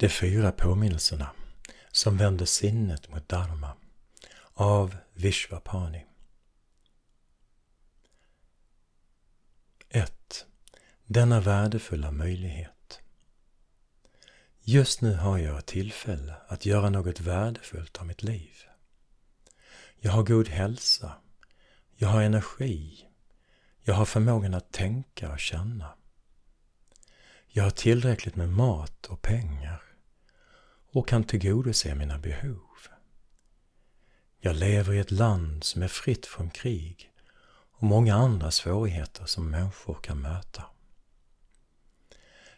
De fyra påminnelserna som vänder sinnet mot Dharma av Vishvapani. 1. Denna värdefulla möjlighet. Just nu har jag ett tillfälle att göra något värdefullt av mitt liv. Jag har god hälsa. Jag har energi. Jag har förmågan att tänka och känna. Jag har tillräckligt med mat och pengar och kan tillgodose mina behov. Jag lever i ett land som är fritt från krig och många andra svårigheter som människor kan möta.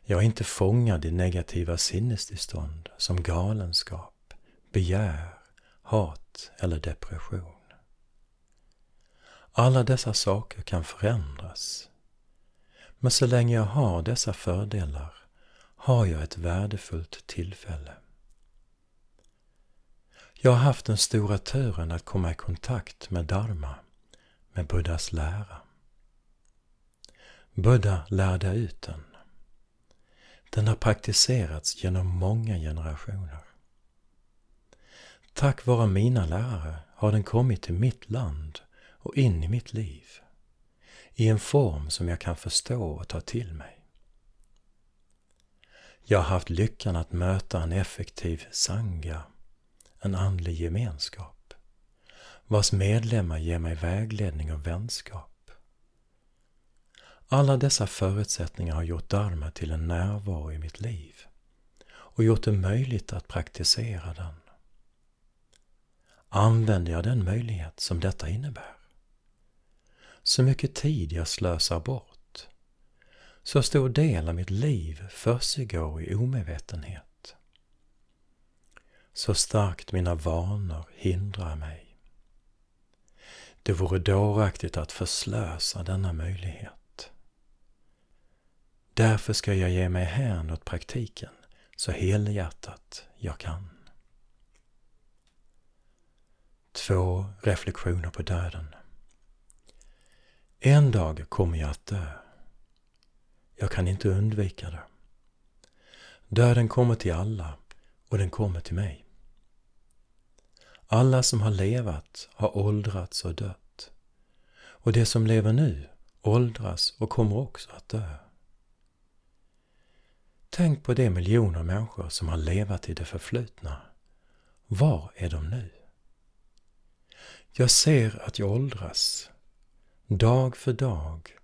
Jag är inte fångad i negativa sinnestillstånd som galenskap, begär, hat eller depression. Alla dessa saker kan förändras. Men så länge jag har dessa fördelar har jag ett värdefullt tillfälle. Jag har haft den stora turen att komma i kontakt med Dharma, med Buddhas lära. Buddha lärde ut den. Den har praktiserats genom många generationer. Tack vare mina lärare har den kommit till mitt land och in i mitt liv i en form som jag kan förstå och ta till mig. Jag har haft lyckan att möta en effektiv sangha en andlig gemenskap vars medlemmar ger mig vägledning och vänskap. Alla dessa förutsättningar har gjort Dharma till en närvaro i mitt liv och gjort det möjligt att praktisera den. Använder jag den möjlighet som detta innebär? Så mycket tid jag slösar bort. Så stor del av mitt liv försiggår i omedvetenhet så starkt mina vanor hindrar mig. Det vore dåraktigt att förslösa denna möjlighet. Därför ska jag ge mig hän åt praktiken så helhjärtat jag kan. Två reflektioner på döden. En dag kommer jag att dö. Jag kan inte undvika det. Döden kommer till alla och den kommer till mig. Alla som har levat har åldrats och dött. Och det som lever nu åldras och kommer också att dö. Tänk på de miljoner människor som har levat i det förflutna. Var är de nu? Jag ser att jag åldras. Dag för dag,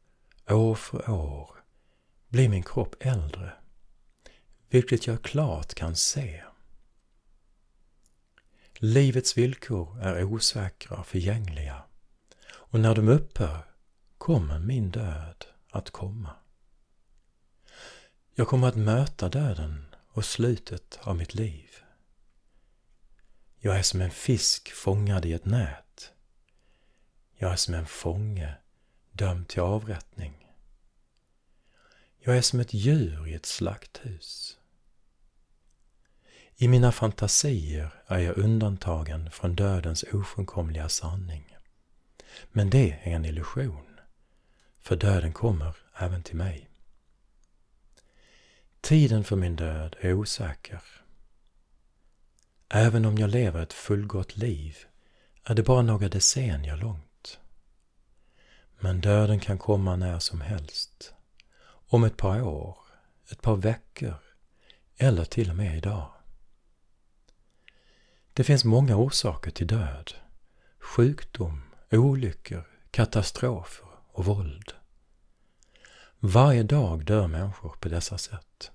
år för år blir min kropp äldre, vilket jag klart kan se. Livets villkor är osäkra och förgängliga och när de upphör kommer min död att komma. Jag kommer att möta döden och slutet av mitt liv. Jag är som en fisk fångad i ett nät. Jag är som en fånge dömd till avrättning. Jag är som ett djur i ett slakthus. I mina fantasier är jag undantagen från dödens ofrånkomliga sanning. Men det är en illusion, för döden kommer även till mig. Tiden för min död är osäker. Även om jag lever ett fullgott liv är det bara några decennier långt. Men döden kan komma när som helst. Om ett par år, ett par veckor eller till och med idag. Det finns många orsaker till död. Sjukdom, olyckor, katastrofer och våld. Varje dag dör människor på dessa sätt.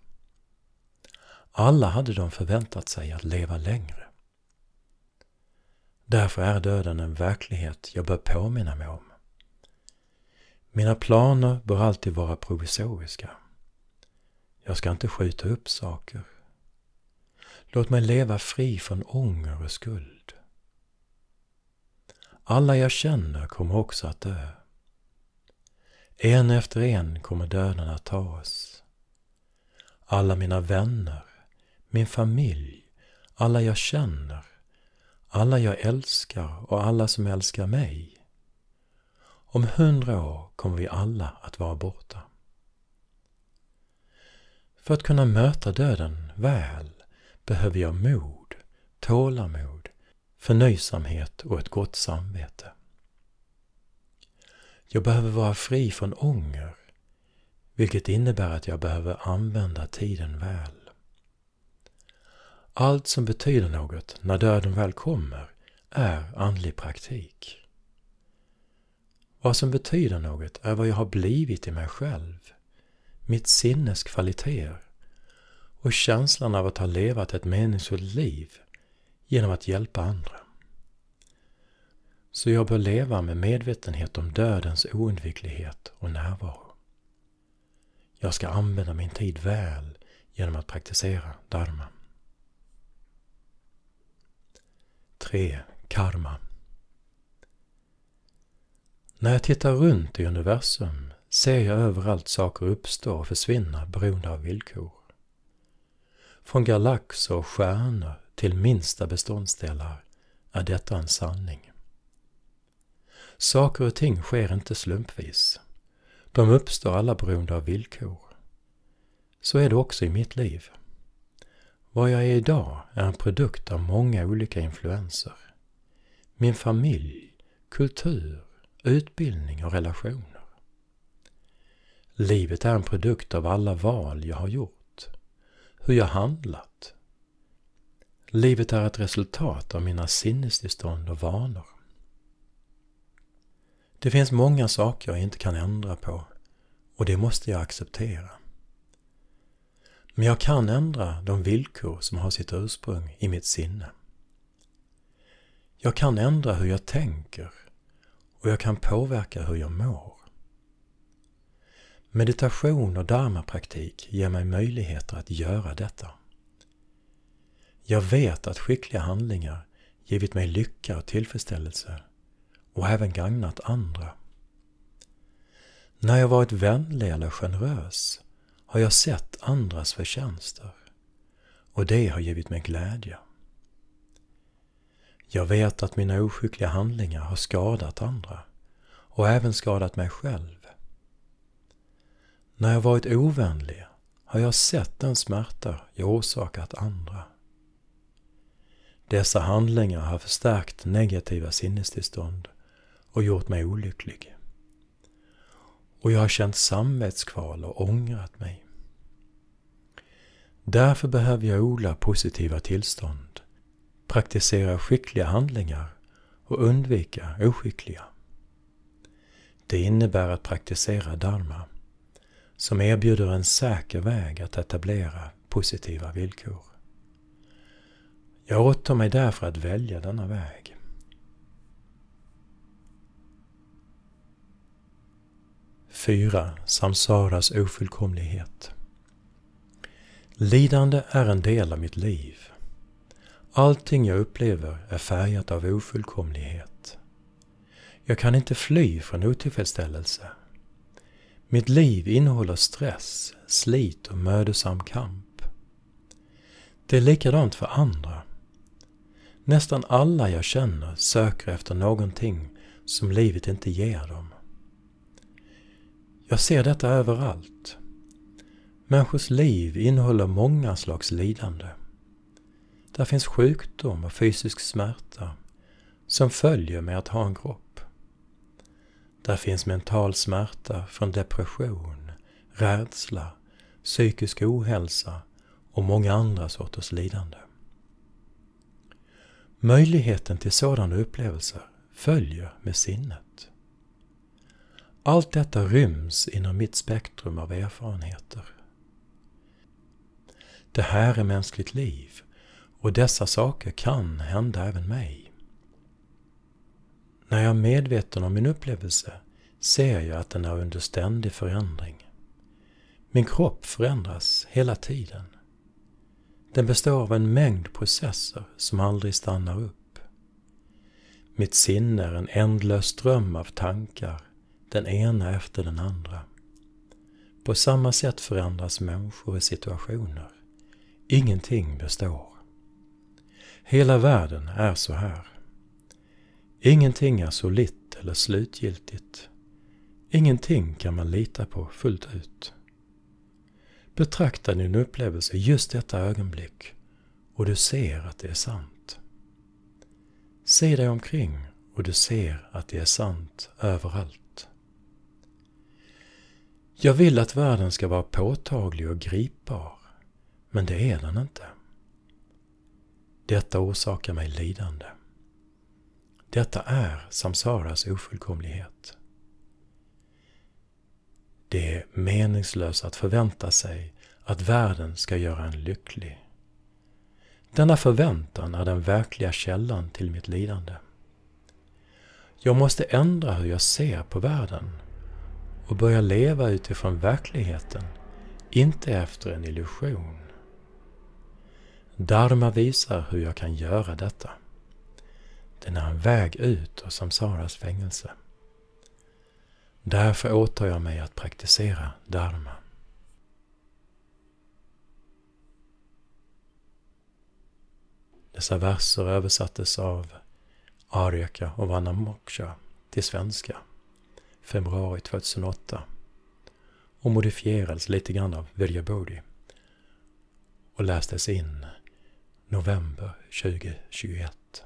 Alla hade de förväntat sig att leva längre. Därför är döden en verklighet jag bör påminna mig om. Mina planer bör alltid vara provisoriska. Jag ska inte skjuta upp saker. Låt mig leva fri från ånger och skuld. Alla jag känner kommer också att dö. En efter en kommer döden att ta oss. Alla mina vänner, min familj, alla jag känner, alla jag älskar och alla som älskar mig. Om hundra år kommer vi alla att vara borta. För att kunna möta döden väl behöver jag mod, tålamod, förnöjsamhet och ett gott samvete. Jag behöver vara fri från ånger, vilket innebär att jag behöver använda tiden väl. Allt som betyder något när döden väl kommer är andlig praktik. Vad som betyder något är vad jag har blivit i mig själv, mitt sinnes kvaliteter och känslan av att ha levat ett meningsfullt liv genom att hjälpa andra. Så jag bör leva med medvetenhet om dödens oundviklighet och närvaro. Jag ska använda min tid väl genom att praktisera dharma. 3. Karma När jag tittar runt i universum ser jag överallt saker uppstå och försvinna beroende av villkor. Från galaxer och stjärnor till minsta beståndsdelar är detta en sanning. Saker och ting sker inte slumpvis. De uppstår alla beroende av villkor. Så är det också i mitt liv. Vad jag är idag är en produkt av många olika influenser. Min familj, kultur, utbildning och relationer. Livet är en produkt av alla val jag har gjort, hur jag handlat. Livet är ett resultat av mina sinnestillstånd och vanor. Det finns många saker jag inte kan ändra på och det måste jag acceptera. Men jag kan ändra de villkor som har sitt ursprung i mitt sinne. Jag kan ändra hur jag tänker och jag kan påverka hur jag mår. Meditation och dharmapraktik ger mig möjligheter att göra detta. Jag vet att skickliga handlingar givit mig lycka och tillfredsställelse och även gagnat andra. När jag varit vänlig eller generös har jag sett andras förtjänster och det har givit mig glädje. Jag vet att mina oskickliga handlingar har skadat andra och även skadat mig själv. När jag varit ovänlig har jag sett den smärta jag orsakat andra. Dessa handlingar har förstärkt negativa sinnestillstånd och gjort mig olycklig. Och jag har känt samvetskval och ångrat mig. Därför behöver jag odla positiva tillstånd, praktisera skickliga handlingar och undvika oskickliga. Det innebär att praktisera dharma, som erbjuder en säker väg att etablera positiva villkor. Jag åtar mig därför att välja denna väg. Fyra, Samsaras ofullkomlighet. Lidande är en del av mitt liv. Allting jag upplever är färgat av ofullkomlighet. Jag kan inte fly från otillfredsställelse. Mitt liv innehåller stress, slit och mödosam kamp. Det är likadant för andra. Nästan alla jag känner söker efter någonting som livet inte ger dem. Jag ser detta överallt. Människors liv innehåller många slags lidande. Där finns sjukdom och fysisk smärta som följer med att ha en kropp. Där finns mental smärta från depression, rädsla, psykisk ohälsa och många andra sorters lidande. Möjligheten till sådana upplevelser följer med sinnet. Allt detta ryms inom mitt spektrum av erfarenheter. Det här är mänskligt liv och dessa saker kan hända även mig. När jag är medveten om min upplevelse ser jag att den är under ständig förändring. Min kropp förändras hela tiden. Den består av en mängd processer som aldrig stannar upp. Mitt sinne är en ändlös ström av tankar, den ena efter den andra. På samma sätt förändras människor och situationer. Ingenting består. Hela världen är så här. Ingenting är solitt eller slutgiltigt. Ingenting kan man lita på fullt ut. Betrakta din upplevelse just detta ögonblick och du ser att det är sant. Se dig omkring och du ser att det är sant överallt. Jag vill att världen ska vara påtaglig och gripbar, men det är den inte. Detta orsakar mig lidande. Detta är samsaras ofullkomlighet. Det är meningslöst att förvänta sig att världen ska göra en lycklig. Denna förväntan är den verkliga källan till mitt lidande. Jag måste ändra hur jag ser på världen och börja leva utifrån verkligheten, inte efter en illusion. Dharma visar hur jag kan göra detta. Den är en väg ut ur samsaras fängelse. Därför åtar jag mig att praktisera dharma. Dessa verser översattes av Aryaka och Vanamoksha till svenska februari 2008 och modifierades lite grann av Vidyabodhi och lästes in november 2021.